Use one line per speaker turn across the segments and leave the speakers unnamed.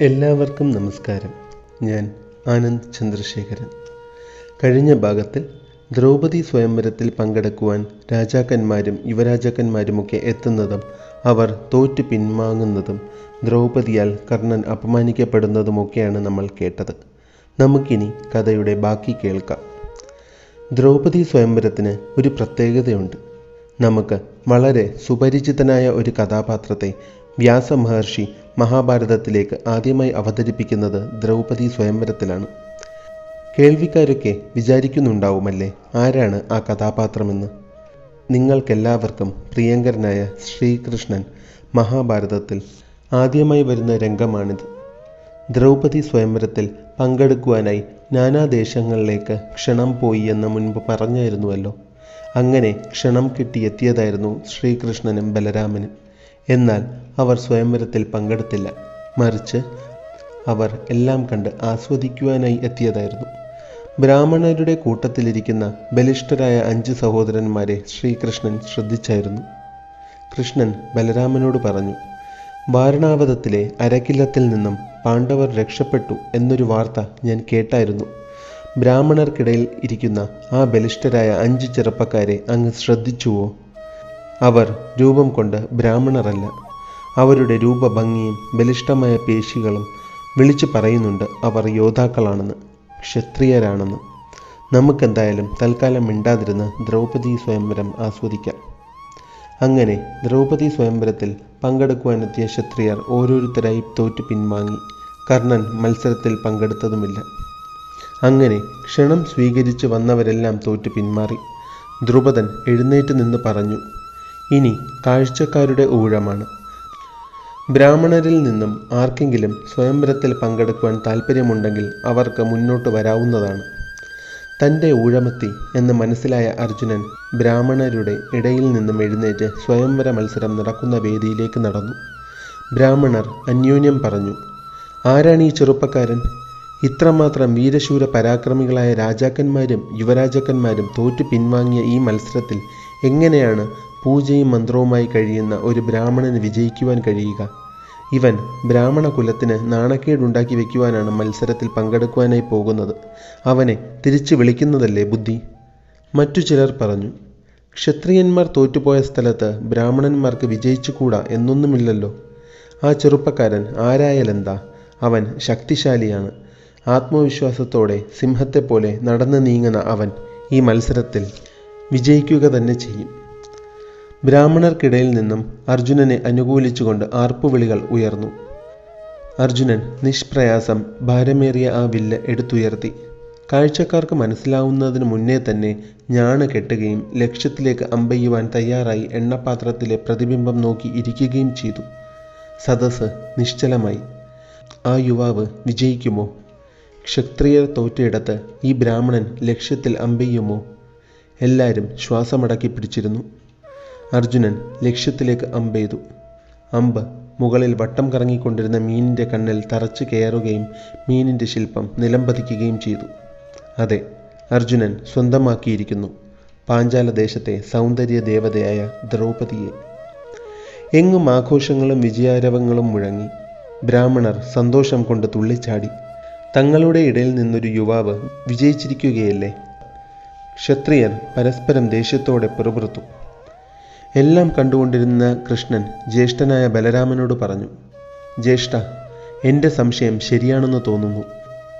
എല്ലാവർക്കും നമസ്കാരം. ഞാൻ ആനന്ദ് ചന്ദ്രശേഖരൻ. കഴിഞ്ഞ ഭാഗത്തിൽ ദ്രൗപദി സ്വയംവരത്തിൽ പങ്കെടുക്കുവാൻ രാജാക്കന്മാരും യുവരാജാക്കന്മാരുമൊക്കെ എത്തുന്നതും അവർ തോറ്റു പിൻവാങ്ങുന്നതും ദ്രൗപദിയാൽ കർണൻ അപമാനിക്കപ്പെടുന്നതുമൊക്കെയാണ് നമ്മൾ കേട്ടത്. നമുക്കിനി കഥയുടെ ബാക്കി കേൾക്കാം. ദ്രൗപദി സ്വയംവരത്തിന് ഒരു പ്രത്യേകതയുണ്ട്. നമുക്ക് വളരെ സുപരിചിതനായ ഒരു കഥാപാത്രത്തെ വ്യാസമഹർഷി മഹാഭാരതത്തിലേക്ക് ആദ്യമായി അവതരിപ്പിക്കുന്നത് ദ്രൗപദി സ്വയംവരത്തിലാണ്. കേൾവിക്കാരൊക്കെ വിചാരിക്കുന്നുണ്ടാവുമല്ലേ? ആരാണ് ആ കഥാപാത്രമെന്ന്? നിങ്ങൾക്കെല്ലാവർക്കും പ്രിയങ്കരനായ ശ്രീകൃഷ്ണൻ മഹാഭാരതത്തിൽ ആദ്യമായി വരുന്ന രംഗമാണിത്. ദ്രൗപദി സ്വയംവരത്തിൽ പങ്കെടുക്കുവാനായി നാനാദേശങ്ങളിലേക്ക് ക്ഷണം പോയി എന്ന് മുൻപ് പറഞ്ഞായിരുന്നുവല്ലോ. അങ്ങനെ ക്ഷണം കിട്ടിയെത്തിയതായിരുന്നു ശ്രീകൃഷ്ണനും ബലരാമനും. എന്നാൽ അവർ സ്വയംവരത്തിൽ പങ്കെടുത്തില്ല. മറിച്ച് അവർ എല്ലാം കണ്ട് ആസ്വദിക്കുവാനായി എത്തിയതായിരുന്നു. ബ്രാഹ്മണരുടെ കൂട്ടത്തിലിരിക്കുന്ന ബലിഷ്ഠരായ അഞ്ച് സഹോദരന്മാരെ ശ്രീകൃഷ്ണൻ ശ്രദ്ധിച്ചായിരുന്നു. കൃഷ്ണൻ ബലരാമനോട് പറഞ്ഞു വാരണാവതത്തിലെ അരക്കില്ലത്തിൽ നിന്നും പാണ്ഡവർ രക്ഷപ്പെട്ടു എന്നൊരു വാർത്ത ഞാൻ കേട്ടായിരുന്നു. ബ്രാഹ്മണർക്കിടയിൽ ഇരിക്കുന്ന ആ ബലിഷ്ഠരായ അഞ്ച് ചെറുപ്പക്കാരെ അങ്ങ് ശ്രദ്ധിച്ചുവോ? അവർ രൂപം കൊണ്ട് ബ്രാഹ്മണരല്ല. അവരുടെ രൂപഭംഗിയും ബലിഷ്ഠമായ പേശികളും വിളിച്ചു പറയുന്നുണ്ട് അവർ യോദ്ധാക്കളാണെന്ന് ക്ഷത്രിയരാണെന്ന്. നമുക്കെന്തായാലും തൽക്കാലം മിണ്ടാതിരുന്ന് ദ്രൗപദി സ്വയംവരം ആസ്വദിക്കാം. അങ്ങനെ ദ്രൗപദി സ്വയംവരത്തിൽ പങ്കെടുക്കുവാനെത്തിയ ക്ഷത്രിയർ ഓരോരുത്തരായി തോറ്റു പിൻവാങ്ങി. കർണൻ മത്സരത്തിൽ പങ്കെടുത്തതുമില്ല. അങ്ങനെ ക്ഷണം സ്വീകരിച്ച് വന്നവരെല്ലാം തോറ്റു പിന്മാറി ദ്രുപദൻ എഴുന്നേറ്റ് നിന്ന് പറഞ്ഞു ഇനി കാഴ്ചക്കാരുടെ ഊഴമാണ്. ബ്രാഹ്മണരിൽ നിന്നും ആർക്കെങ്കിലും സ്വയംവരത്തിൽ പങ്കെടുക്കുവാൻ താല്പര്യമുണ്ടെങ്കിൽ അവർക്ക് മുന്നോട്ട് വരാവുന്നതാണ്. തന്റെ ഊഴമെത്തി എന്ന് മനസ്സിലായ അർജുനൻ ബ്രാഹ്മണരുടെ ഇടയിൽ നിന്നും എഴുന്നേറ്റ് സ്വയംവര മത്സരം നടക്കുന്ന വേദിയിലേക്ക് നടന്നു. ബ്രാഹ്മണർ അന്യോന്യം പറഞ്ഞു ആരാണ് ഈ ചെറുപ്പക്കാരൻ? ഇത്രമാത്രം വീരശൂര പരാക്രമികളായ രാജാക്കന്മാരും യുവരാജാക്കന്മാരും തോറ്റു പിൻവാങ്ങിയ ഈ മത്സരത്തിൽ എങ്ങനെയാണ് പൂജയും മന്ത്രവുമായി കഴിയുന്ന ഒരു ബ്രാഹ്മണന് വിജയിക്കുവാൻ കഴിയുക. ഇവൻ ബ്രാഹ്മണ കുലത്തിന് നാണക്കേടുണ്ടാക്കി വയ്ക്കുവാനാണ് മത്സരത്തിൽ പങ്കെടുക്കുവാനായി പോകുന്നത്. അവനെ തിരിച്ചു വിളിക്കുന്നതല്ലേ ബുദ്ധി? മറ്റു ചിലർ പറഞ്ഞു ക്ഷത്രിയന്മാർ തോറ്റുപോയ സ്ഥലത്ത് ബ്രാഹ്മണന്മാർക്ക് വിജയിച്ചുകൂടാ എന്നൊന്നുമില്ലല്ലോ. ആ ചെറുപ്പക്കാരൻ ആരായാലെന്താ? അവൻ ശക്തിശാലിയാണ്. ആത്മവിശ്വാസത്തോടെ സിംഹത്തെപ്പോലെ നടന്നു നീങ്ങുന്ന അവൻ ഈ മത്സരത്തിൽ വിജയിക്കുക തന്നെ ചെയ്യും. ബ്രാഹ്മണർക്കിടയിൽ നിന്നും അർജുനനെ അനുകൂലിച്ചുകൊണ്ട് ആർപ്പുവിളികൾ ഉയർന്നു. അർജുനൻ നിഷ്പ്രയാസം ഭാരമേറിയ ആ വില്ല് എടുത്തുയർത്തി. കാഴ്ചക്കാർക്ക് മനസ്സിലാവുന്നതിന് മുന്നേ തന്നെ ഞാണ് കെട്ടുകയും ലക്ഷ്യത്തിലേക്ക് അമ്പെയ്യുവാൻ തയ്യാറായി എണ്ണപാത്രത്തിലെ പ്രതിബിംബം നോക്കി ഇരിക്കുകയും ചെയ്തു. സദസ് നിശ്ചലമായി. ആ യുവാവ് വിജയിക്കുമോ? ക്ഷത്രിയർ തോറ്റയിടത്ത് ഈ ബ്രാഹ്മണൻ ലക്ഷ്യത്തിൽ അമ്പെയ്യുമോ? എല്ലാവരും ശ്വാസമടക്കി പിടിച്ചിരുന്നു. അർജുനൻ ലക്ഷ്യത്തിലേക്ക് അമ്പെയ്തു. അമ്പ് മുകളിൽ വട്ടം കറങ്ങിക്കൊണ്ടിരുന്ന മീനിന്റെ കണ്ണിൽ തറച്ചു കയറുകയും മീനിന്റെ ശില്പം നിലംപതിക്കുകയും ചെയ്തു. അതെ അർജുനൻ സ്വന്തമാക്കിയിരിക്കുന്നു. പാഞ്ചാല ദേശത്തെ സൗന്ദര്യ ദേവതയായ ദ്രൗപതിയെ എങ്ങും ആഘോഷങ്ങളും വിജയാരവങ്ങളും മുഴങ്ങി. ബ്രാഹ്മണർ സന്തോഷം കൊണ്ട് തുള്ളിച്ചാടി. തങ്ങളുടെ ഇടയിൽ നിന്നൊരു യുവാവ് വിജയിച്ചിരിക്കുകയല്ലേ? ക്ഷത്രിയർ പരസ്പരം ദേഷ്യത്തോടെ പിറുപിറുത്തു. എല്ലാം കണ്ടുകൊണ്ടിരുന്ന കൃഷ്ണൻ ജ്യേഷ്ഠനായ ബലരാമനോട് പറഞ്ഞു ജ്യേഷ്ഠ എന്റെ സംശയം ശരിയാണെന്ന് തോന്നുന്നു.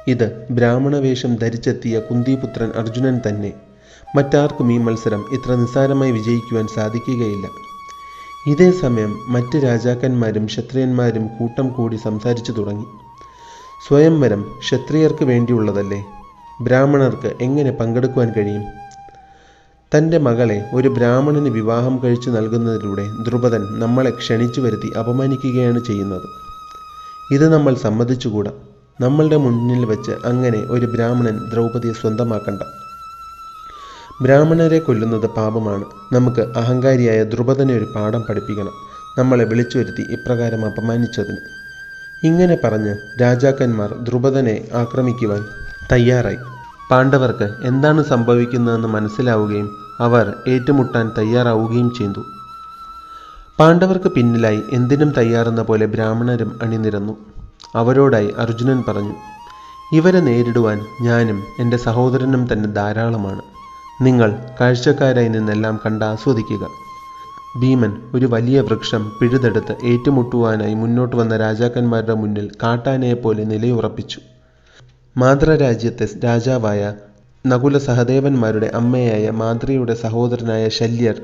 ഇത് ബ്രാഹ്മണവേഷം ധരിച്ചെത്തിയ കുന്തിപുത്രൻ അർജുനൻ തന്നെ. മറ്റാർക്കും ഈ മത്സരം ഇത്ര നിസ്സാരമായി വിജയിക്കുവാൻ സാധിക്കുകയില്ല. ഇതേ സമയം മറ്റ് രാജാക്കന്മാരും ക്ഷത്രിയന്മാരും കൂട്ടം കൂടി സംസാരിച്ചു തുടങ്ങി. സ്വയംവരം ക്ഷത്രിയർക്ക് വേണ്ടിയുള്ളതല്ലേ? ബ്രാഹ്മണർക്ക് എങ്ങനെ പങ്കെടുക്കുവാൻ കഴിയും? തന്റെ മകളെ ഒരു ബ്രാഹ്മണന് വിവാഹം കഴിച്ചു നൽകുന്നതിലൂടെ ദ്രുപദൻ നമ്മളെ ക്ഷണിച്ചു വരുത്തി അപമാനിക്കുകയാണ് ചെയ്യുന്നത്. ഇത് നമ്മൾ സമ്മതിച്ചുകൂടാ? നമ്മളുടെ മുന്നിൽ വെച്ച് അങ്ങനെ ഒരു ബ്രാഹ്മണൻ ദ്രൗപദിയെ സ്വന്തമാക്കണ്ട. ബ്രാഹ്മണരെ കൊല്ലുന്നത് പാപമാണ്. നമുക്ക് അഹങ്കാരിയായ ദ്രുപദനെ ഒരു പാഠം പഠിപ്പിക്കണം. നമ്മളെ വിളിച്ചു വരുത്തി ഇപ്രകാരം അപമാനിച്ചതിന്. ഇങ്ങനെ പറഞ്ഞ് രാജാക്കന്മാർ ദ്രുപദനെ ആക്രമിക്കുവാൻ തയ്യാറായി. പാണ്ഡവർക്ക് എന്താണ് സംഭവിക്കുന്നതെന്ന് മനസ്സിലാവുകയും അവർ ഏറ്റുമുട്ടാൻ തയ്യാറാവുകയും ചെയ്തു. പാണ്ഡവർക്ക് പിന്നിലായി എന്തിനും തയ്യാറെന്ന പോലെ ബ്രാഹ്മണരും അണിനിരന്നു. അവരോടായി അർജുനൻ പറഞ്ഞു ഇവരെ നേരിടുവാൻ ഞാനും എന്റെ സഹോദരനും തന്നെ ധാരാളമാണ്. നിങ്ങൾ കാഴ്ചക്കാരായി നിന്നെല്ലാം കണ്ട് ആസ്വദിക്കുക. ഭീമൻ ഒരു വലിയ വൃക്ഷം പിഴുതെടുത്ത് ഏറ്റുമുട്ടുവാനായി മുന്നോട്ട് വന്ന രാജാക്കന്മാരുടെ മുന്നിൽ കാട്ടാനയെപ്പോലെ നിലയുറപ്പിച്ചു. മാതൃരാജ്യത്തെ രാജാവായ നകുല സഹദേവന്മാരുടെ അമ്മയായ മാതൃയുടെ സഹോദരനായ ശല്യർ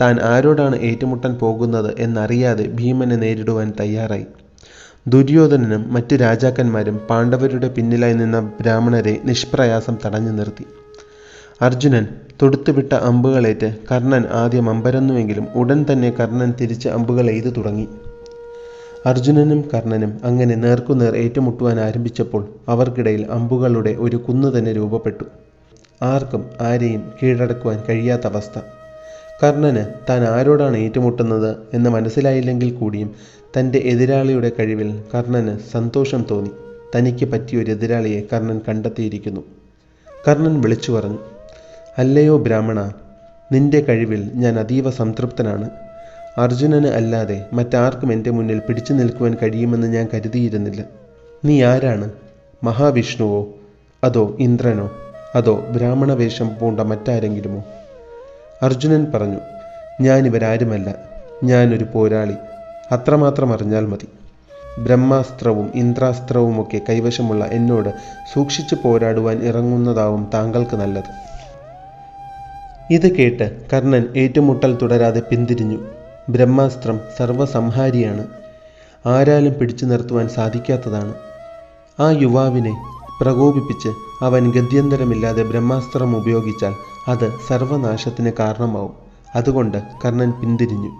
താൻ ആരോടാണ് ഏറ്റുമുട്ടാൻ പോകുന്നത് എന്നറിയാതെ ഭീമനെ നേരിടുവാൻ തയ്യാറായി. ദുര്യോധനനും മറ്റ് രാജാക്കന്മാരും പാണ്ഡവരുടെ പിന്നിലായി നിന്ന ബ്രാഹ്മണരെ നിഷ്പ്രയാസം തടഞ്ഞു നിർത്തി. അർജുനൻ തൊടുത്തുവിട്ട അമ്പുകളേറ്റ് കർണൻ ആദ്യം അമ്പരന്നുവെങ്കിലും ഉടൻ തന്നെ കർണൻ തിരിച്ച് അമ്പുകൾ എയ്തു തുടങ്ങി. അർജുനനും കർണനും അങ്ങനെ നേർക്കുനേർ ഏറ്റുമുട്ടുവാൻ ആരംഭിച്ചപ്പോൾ അവർക്കിടയിൽ അമ്പുകളുടെ ഒരു കുന്നു തന്നെ രൂപപ്പെട്ടു. ആർക്കും ആരെയും കീഴടക്കുവാൻ കഴിയാത്ത അവസ്ഥ. കർണന് താൻ ആരോടാണ് ഏറ്റുമുട്ടുന്നത് എന്ന് മനസ്സിലായില്ലെങ്കിൽ കൂടിയും തന്റെ എതിരാളിയുടെ കഴിവിൽ കർണന് സന്തോഷം തോന്നി. തനിക്ക് പറ്റിയൊരു എതിരാളിയെ കർണൻ കണ്ടെത്തിയിരിക്കുന്നു. കർണൻ വിളിച്ചു പറഞ്ഞു അല്ലയോ ബ്രാഹ്മണ നിന്റെ കഴിവിൽ ഞാൻ അതീവ സംതൃപ്തനാണ്. അർജുനന് അല്ലാതെ മറ്റാർക്കും എന്റെ മുന്നിൽ പിടിച്ചു നിൽക്കുവാൻ കഴിയുമെന്ന് ഞാൻ കരുതിയിരുന്നില്ല. നീ ആരാണ്? മഹാവിഷ്ണുവോ? അതോ ഇന്ദ്രനോ? അതോ ബ്രാഹ്മണ വേഷം പൂണ്ട മറ്റാരെങ്കിലുമോ? അർജുനൻ പറഞ്ഞു ഞാനിവരാരുമല്ല. ഞാനൊരു പോരാളി. അത്രമാത്രം അറിഞ്ഞാൽ മതി. ബ്രഹ്മാസ്ത്രവും ഇന്ദ്രാസ്ത്രവുമൊക്കെ കൈവശമുള്ള എന്നോട് സൂക്ഷിച്ചു പോരാടുവാൻ ഇറങ്ങുന്നതാവും താങ്കൾക്ക് നല്ലത്. ഇത് കേട്ട് കർണൻ ഏറ്റുമുട്ടൽ തുടരാതെ പിന്തിരിഞ്ഞു. ബ്രഹ്മാസ്ത്രം സർവസംഹാരിയാണ്. ആരാലും പിടിച്ചു നിർത്തുവാൻ സാധിക്കാത്തതാണ്. ആ യുവാവിനെ പ്രകോപിപ്പിച്ച് അവൻ ഗത്യന്തരമില്ലാതെ ബ്രഹ്മാസ്ത്രം ഉപയോഗിച്ചാൽ അത് സർവനാശത്തിന് കാരണമാവും. അതുകൊണ്ട് കർണൻ പിന്തിരിഞ്ഞു.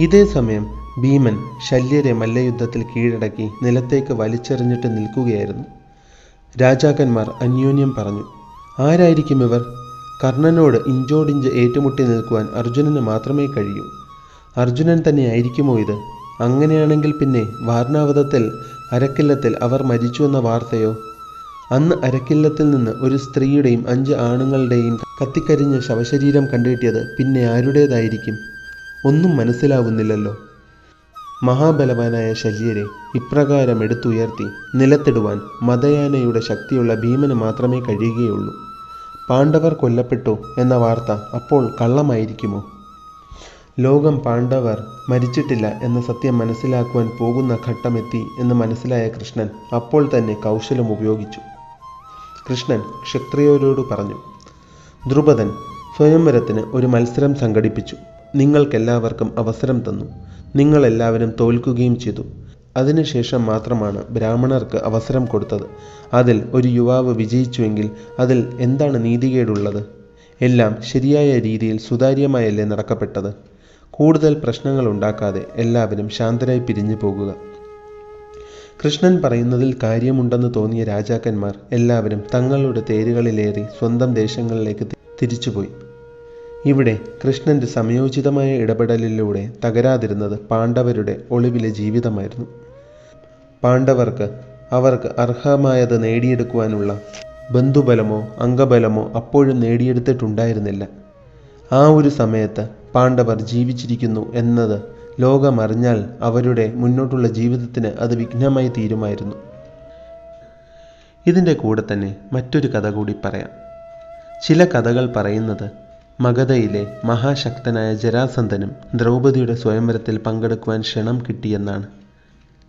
ഇതേ സമയം ഭീമൻ ശല്യരെ മല്ലയുദ്ധത്തിൽ കീഴടക്കി നിലത്തേക്ക് വലിച്ചെറിഞ്ഞിട്ട് നിൽക്കുകയായിരുന്നു. രാജാക്കന്മാർ അന്യോന്യം പറഞ്ഞു ആരായിരിക്കും ഇവർ? കർണനോട് ഇഞ്ചോടിഞ്ച് ഏറ്റുമുട്ടി നിൽക്കുവാൻ അർജുനന് മാത്രമേ കഴിയൂ. അർജുനൻ തന്നെ ആയിരിക്കുമോ ഇത്? അങ്ങനെയാണെങ്കിൽ പിന്നെ വാർണാവതത്തിൽ അരക്കില്ലത്തിൽ അവർ മരിച്ചു എന്ന വാർത്തയോ? അന്ന് അരക്കില്ലത്തിൽ നിന്ന് ഒരു സ്ത്രീയുടെയും അഞ്ച് ആണുങ്ങളുടെയും കത്തിക്കരിഞ്ഞ ശവശരീരം കണ്ടെത്തിയത് പിന്നെ ആരുടേതായിരിക്കും? ഒന്നും മനസ്സിലാവുന്നില്ലല്ലോ. മഹാബലവാനായ ശല്യരെ ഇപ്രകാരം എടുത്തുയർത്തി നിലത്തിടുവാൻ മതയാനയുടെ ശക്തിയുള്ള ഭീമന് മാത്രമേ കഴിയുകയുള്ളൂ. പാണ്ഡവർ കൊല്ലപ്പെട്ടു എന്ന വാർത്ത അപ്പോൾ കള്ളമായിരിക്കുമോ? ലോകം പാണ്ഡവർ മരിച്ചിട്ടില്ല എന്ന സത്യം മനസ്സിലാക്കുവാൻ പോകുന്ന ഘട്ടമെത്തി എന്ന് മനസ്സിലായ കൃഷ്ണൻ അപ്പോൾ തന്നെ കൗശലം ഉപയോഗിച്ചു. കൃഷ്ണൻ ക്ഷത്രിയരോട് പറഞ്ഞു ദ്രുപദൻ സ്വയംവരത്തിന് ഒരു മത്സരം സംഘടിപ്പിച്ചു. നിങ്ങൾക്കെല്ലാവർക്കും അവസരം തന്നു. നിങ്ങളെല്ലാവരും തോൽക്കുകയും ചെയ്തു. അതിനുശേഷം മാത്രമാണ് ബ്രാഹ്മണർക്ക് അവസരം കൊടുത്തത്. അതിൽ ഒരു യുവാവ് വിജയിച്ചുവെങ്കിൽ അതിൽ എന്താണ് നീതികേടുള്ളത്? എല്ലാം ശരിയായ രീതിയിൽ സുതാര്യമായല്ലേ നടക്കപ്പെട്ടത്? കൂടുതൽ പ്രശ്നങ്ങൾ ഉണ്ടാക്കാതെ എല്ലാവരും ശാന്തരായി പിരിഞ്ഞു പോകുക. കൃഷ്ണൻ പറയുന്നതിൽ കാര്യമുണ്ടെന്ന് തോന്നിയ രാജാക്കന്മാർ എല്ലാവരും തങ്ങളുടെ തേരുകളിലേറി സ്വന്തം ദേശങ്ങളിലേക്ക് തിരിച്ചുപോയി. ഇവിടെ കൃഷ്ണന്റെ സമയോചിതമായ ഇടപെടലിലൂടെ തകരാതിരുന്നത് പാണ്ഡവരുടെ ഒളിവിലെ ജീവിതമായിരുന്നു. പാണ്ഡവർക്ക് അവർക്ക് അർഹമായത് നേടിയെടുക്കുവാനുള്ള ബന്ധുബലമോ അംഗബലമോ അപ്പോഴും നേടിയെടുത്തിട്ടുണ്ടായിരുന്നില്ല. ആ ഒരു സമയത്ത് പാണ്ഡവർ ജീവിച്ചിരിക്കുന്നു എന്നത് ലോകമറിഞ്ഞാൽ അവരുടെ മുന്നോട്ടുള്ള ജീവിതത്തിന് അത് വിഘ്നമായി തീരുമായിരുന്നു. ഇതിന്റെ കൂടെ തന്നെ മറ്റൊരു കഥ കൂടി പറയാം. ചില കഥകൾ പറയുന്നത് മഗധയിലെ മഹാശക്തനായ ജരാസന്ധനും ദ്രൗപദിയുടെ സ്വയംവരത്തിൽ പങ്കെടുക്കുവാൻ ക്ഷണം കിട്ടിയെന്നാണ്.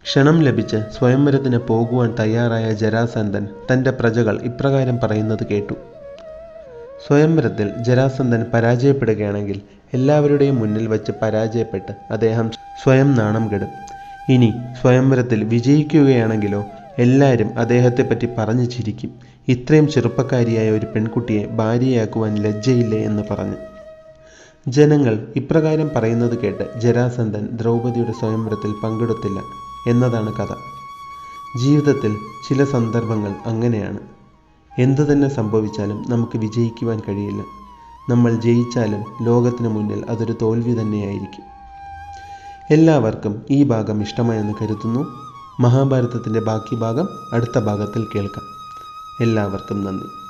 ക്ഷണം ലഭിച്ച് സ്വയംവരത്തിന് പോകുവാൻ തയ്യാറായ ജരാസന്ധൻ തന്റെ പ്രജകൾ ഇപ്രകാരം പറയുന്നത് കേട്ടു. സ്വയംവരത്തിൽ ജരാസന്ധൻ പരാജയപ്പെടുകയാണെങ്കിൽ എല്ലാവരുടെയും മുന്നിൽ വച്ച് പരാജയപ്പെട്ട് അദ്ദേഹം സ്വയം നാണം കെടും. ഇനി സ്വയംവരത്തിൽ വിജയിക്കുകയാണെങ്കിലോ എല്ലാവരും അദ്ദേഹത്തെപ്പറ്റി പറഞ്ഞു ചിരിക്കും. ഇത്രയും ചെറുപ്പക്കാരിയായ ഒരു പെൺകുട്ടിയെ ഭാര്യയാക്കുവാൻ ലജ്ജയില്ലേ എന്ന് പറഞ്ഞു. ജനങ്ങൾ ഇപ്രകാരം പറയുന്നത് കേട്ട് ജരാസന്ധൻ ദ്രൗപദിയുടെ സ്വയംവരത്തിൽ പങ്കെടുത്തില്ല എന്നതാണ് കഥ. ജീവിതത്തിൽ ചില സന്ദർഭങ്ങൾ അങ്ങനെയാണ്. എന്തു തന്നെ സംഭവിച്ചാലും നമുക്ക് വിജയിക്കുവാൻ കഴിയില്ല. നമ്മൾ ജയിച്ചാലും ലോകത്തിന് മുന്നിൽ അതൊരു തോൽവി തന്നെയായിരിക്കും. എല്ലാവർക്കും ഈ ഭാഗം ഇഷ്ടമായെന്ന് കരുതുന്നു. മഹാഭാരതത്തിന്റെ ബാക്കി ഭാഗം അടുത്ത ഭാഗത്തിൽ കേൾക്കാം. എല്ലാവർക്കും നന്ദി.